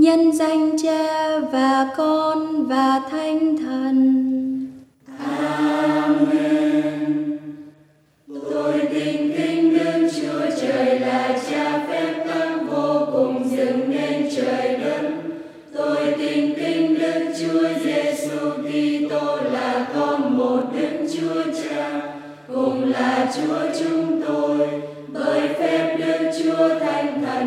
nhân danh cha và con và thánh thần. Amen. Tôi tin kính đức chúa trời là cha phép tắc vô cùng dựng nên trời đất. Tôi tin kính đức chúa giêsu kitô là con một đức chúa cha, cùng là chúa chúng tôi. Bởi phép đức chúa thánh thần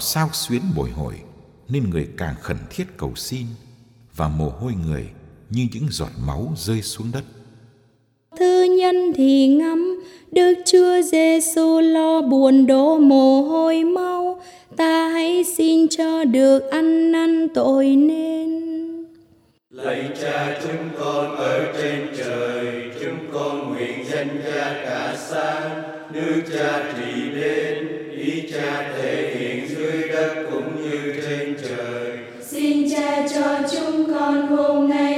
sao xuyến bồi hồi nên người càng khẩn thiết cầu xin và mồ hôi người như những giọt máu rơi xuống đất. Thư nhân thì ngắm Đức Chúa Giêsu lo buồn đổ mồ hôi mau, ta hãy xin cho được ăn năn tội nên. Lạy Cha chúng con ở trên trời, chúng con nguyện danh Cha cả sáng, nước Cha trị đến, ý Cha thể hiện dưới cho chúng con hôm nay.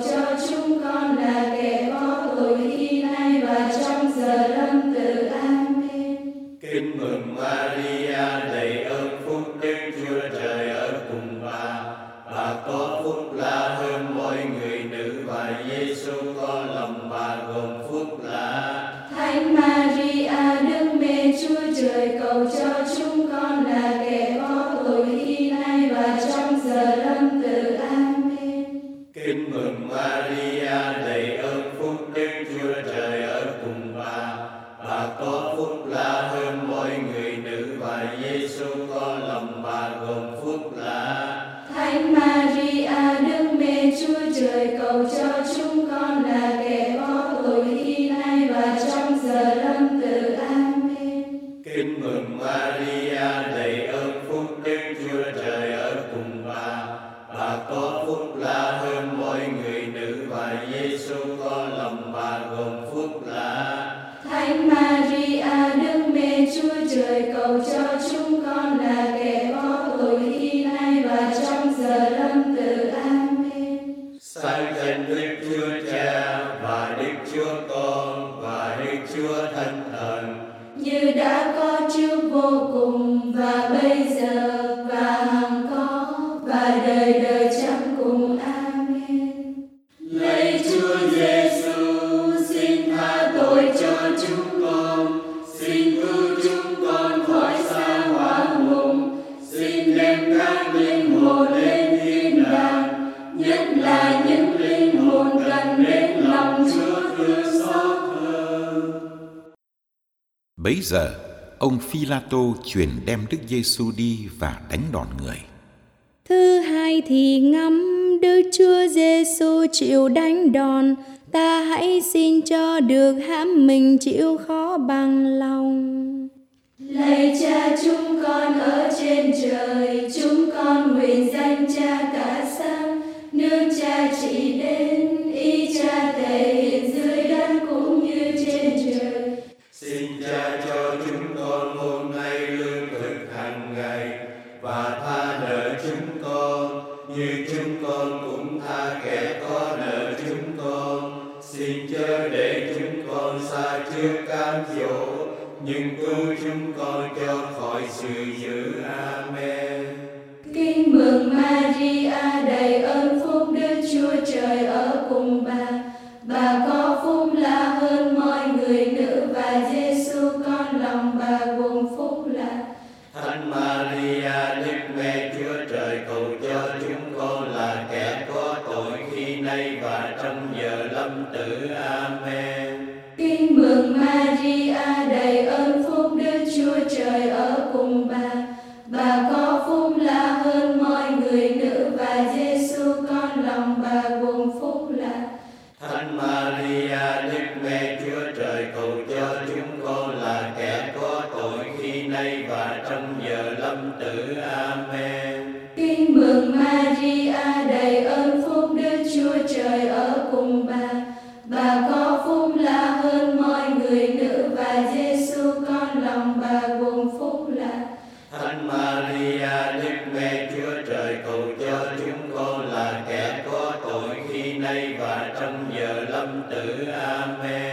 Joe, you. The last. Bấy giờ, ông Phi-la-tô truyền đem Đức Giêsu đi và đánh đòn người. Thứ hai thì ngắm Đức Chúa Giêsu chịu đánh đòn, ta hãy xin cho được hãm mình chịu khó bằng lòng. Lạy Cha chúng con ở trên trời, chúng con nguyện danh Cha cả sáng nương Cha chỉ đến nay và trong giờ lâm tử. Amen.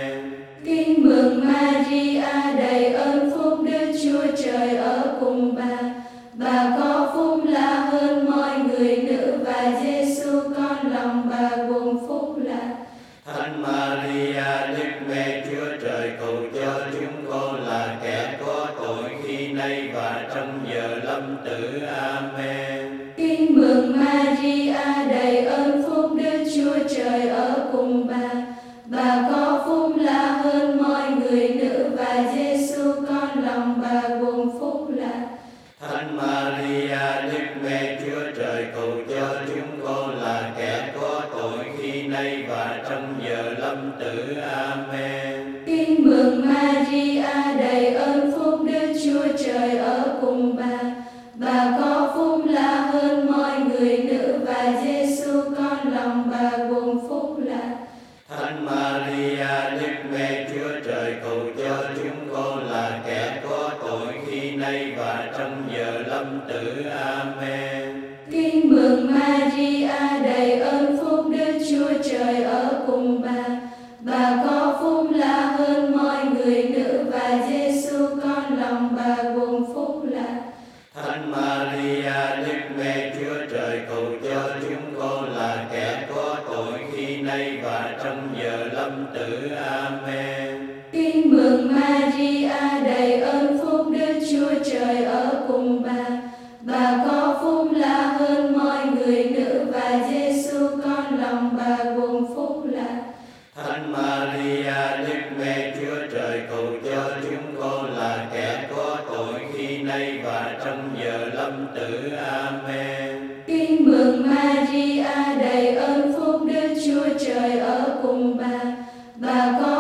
tâm tử. Amen. Tin mừng Maria, đầy ơn phúc Đức Chúa Trời ở cùng bà. Bà con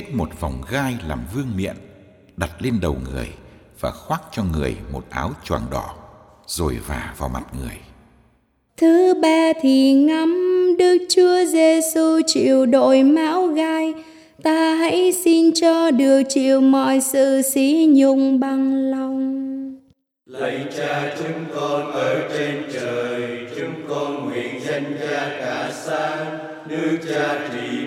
kết một vòng gai làm vương miện, đặt lên đầu người và khoác cho người một áo choàng đỏ, rồi vả vào mặt người. Thứ ba thì ngắm Đức Chúa Giêsu chịu đội mão gai, ta hãy xin cho được chịu mọi sự xí nhung bằng lòng. Lạy Cha chúng con ở trên trời, chúng con nguyện danh Cha cả sáng nước Cha trị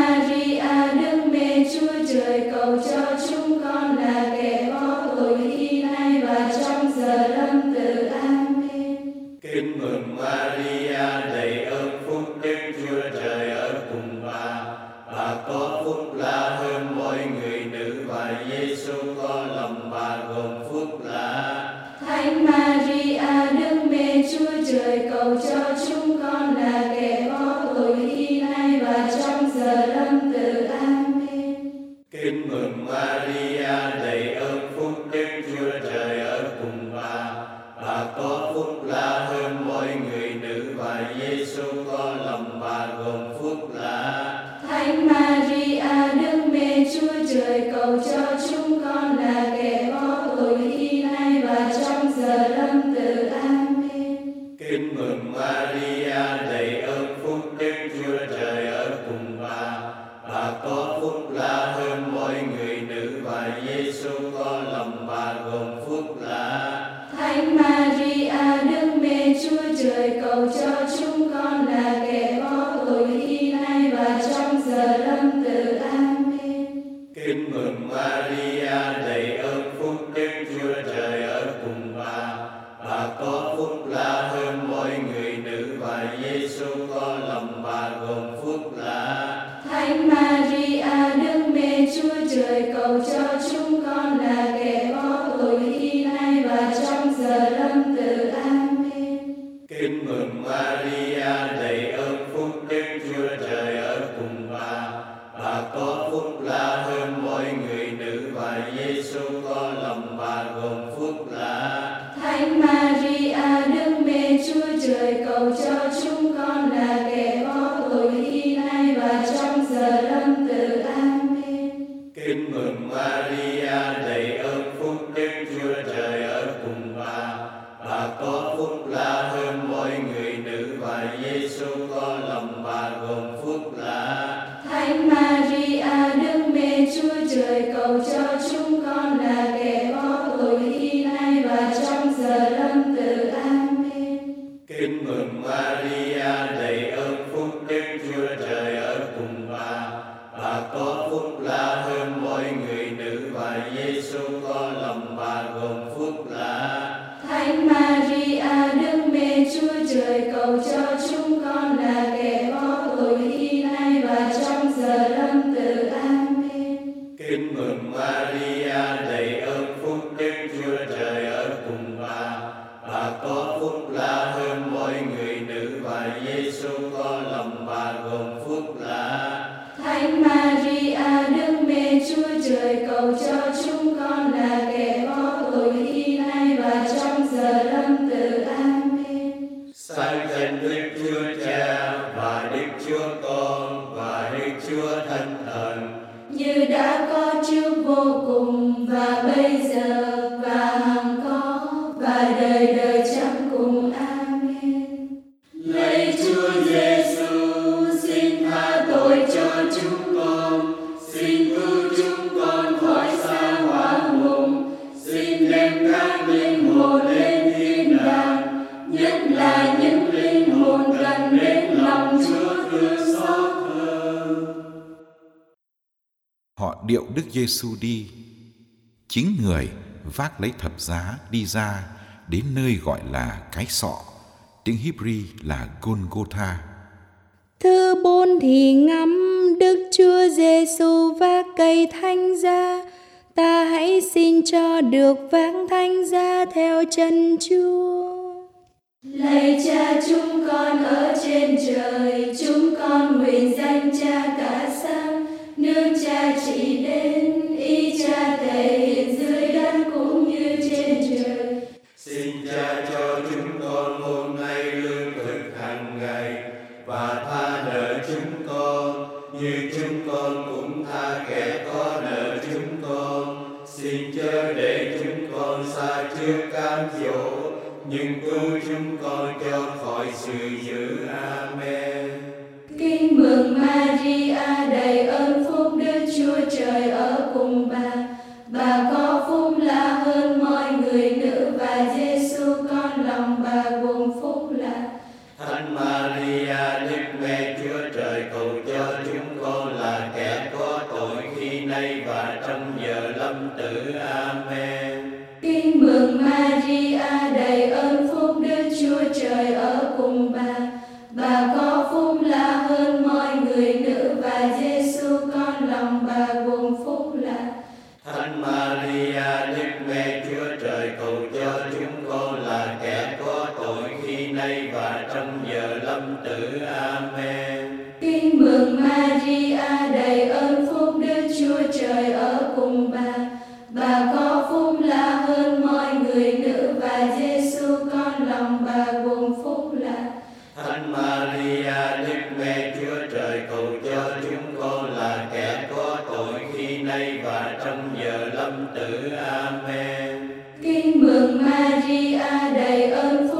Maria, Đức Mẹ Chúa Trời cầu cho chúng phúc là hơn mọi người nữ và Giêsu có lòng bà gồm phúc là Thánh Maria, Đức Mẹ Chúa Trời cầu cho chúng Giêsu đi. Chính người vác lấy thập giá đi ra đến nơi gọi là cái sọ, tiếng Hebri là Golgotha. Thơ bốn thì ngắm Đức Chúa Giêsu vác cây thánh giá, ta hãy xin cho được vác thánh giá theo chân Chúa. Lạy Cha chúng con ở trên trời, chúng con nguyện danh Cha cả sáng, nương Cha chỉ đến delante và trong giờ lâm tử. Amen. Kính mừng Maria đầy ơn phúc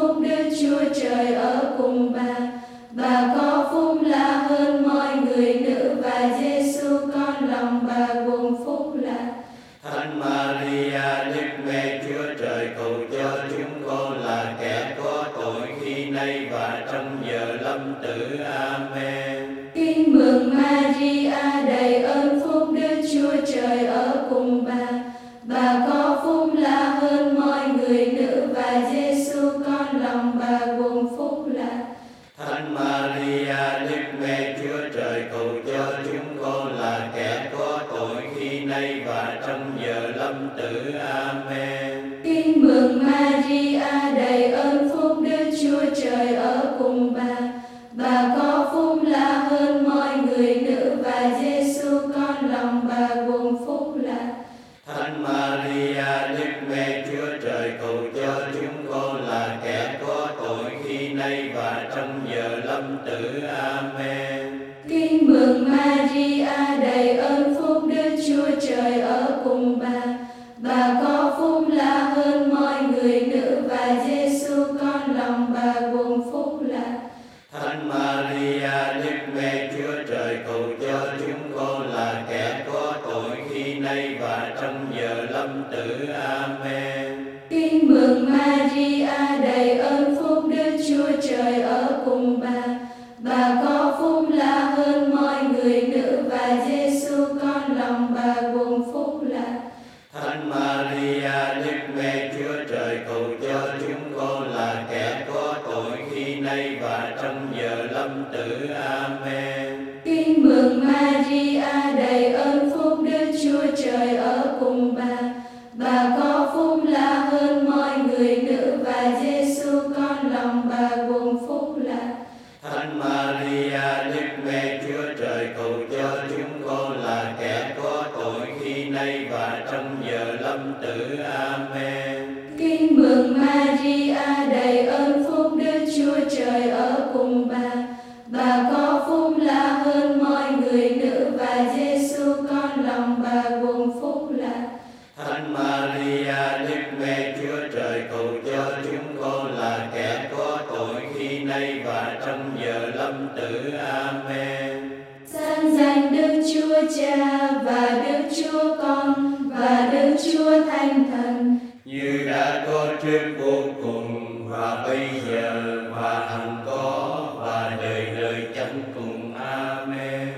và đời đời chẳng cùng Amen.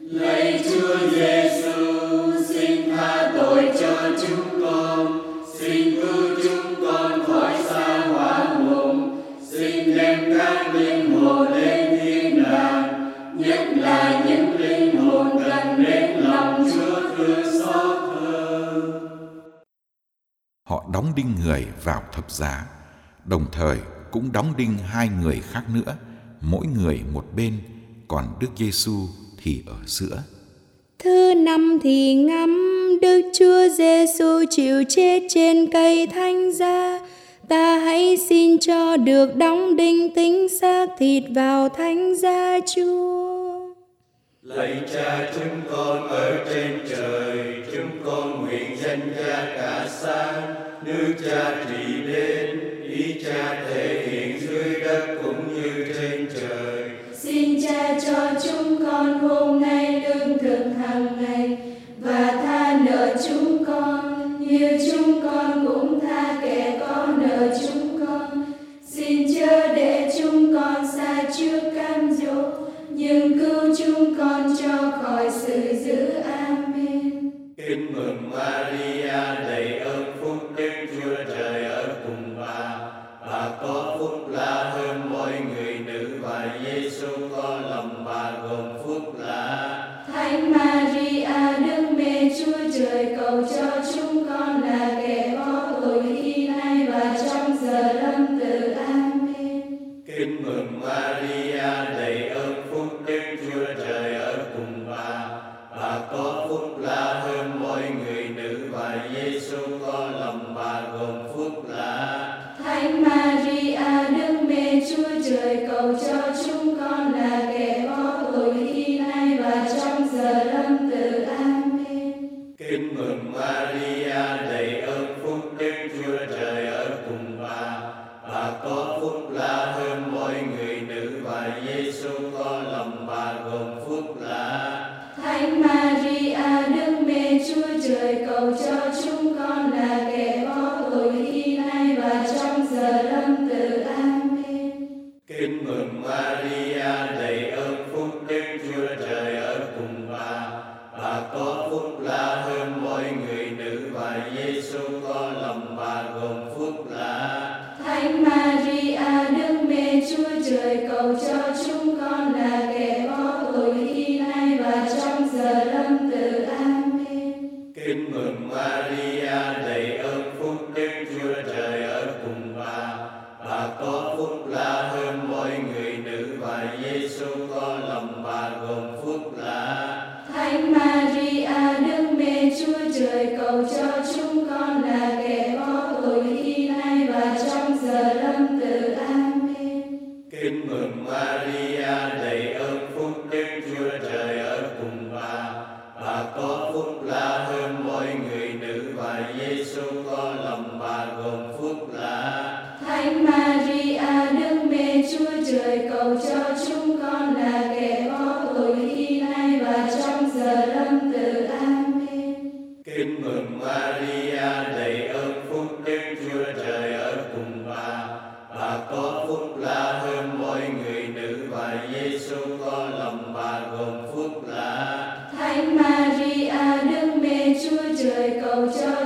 Lạy Chúa Giêsu, xin tha tội cho chúng con, xin cứu chúng con khỏi xa hỏa mộng, xin đem các linh hồn đến thiên đàng, nhất là những linh hồn cần đến lòng Chúa thương xót thương Họ đóng đinh người vào thập giá, đồng thời cũng đóng đinh hai người khác nữa mỗi người một bên, còn Đức Giêsu thì ở giữa. Thứ năm thì ngắm Đức Chúa Giêsu chịu chết trên cây thánh giá, ta hãy xin cho được đóng đinh tính xác thịt vào thánh giá Chúa. Lạy Cha chúng con ở trên trời, chúng con nguyện danh Cha cả sáng. nước Cha trị đến, ý Cha thể hiện like man. Trời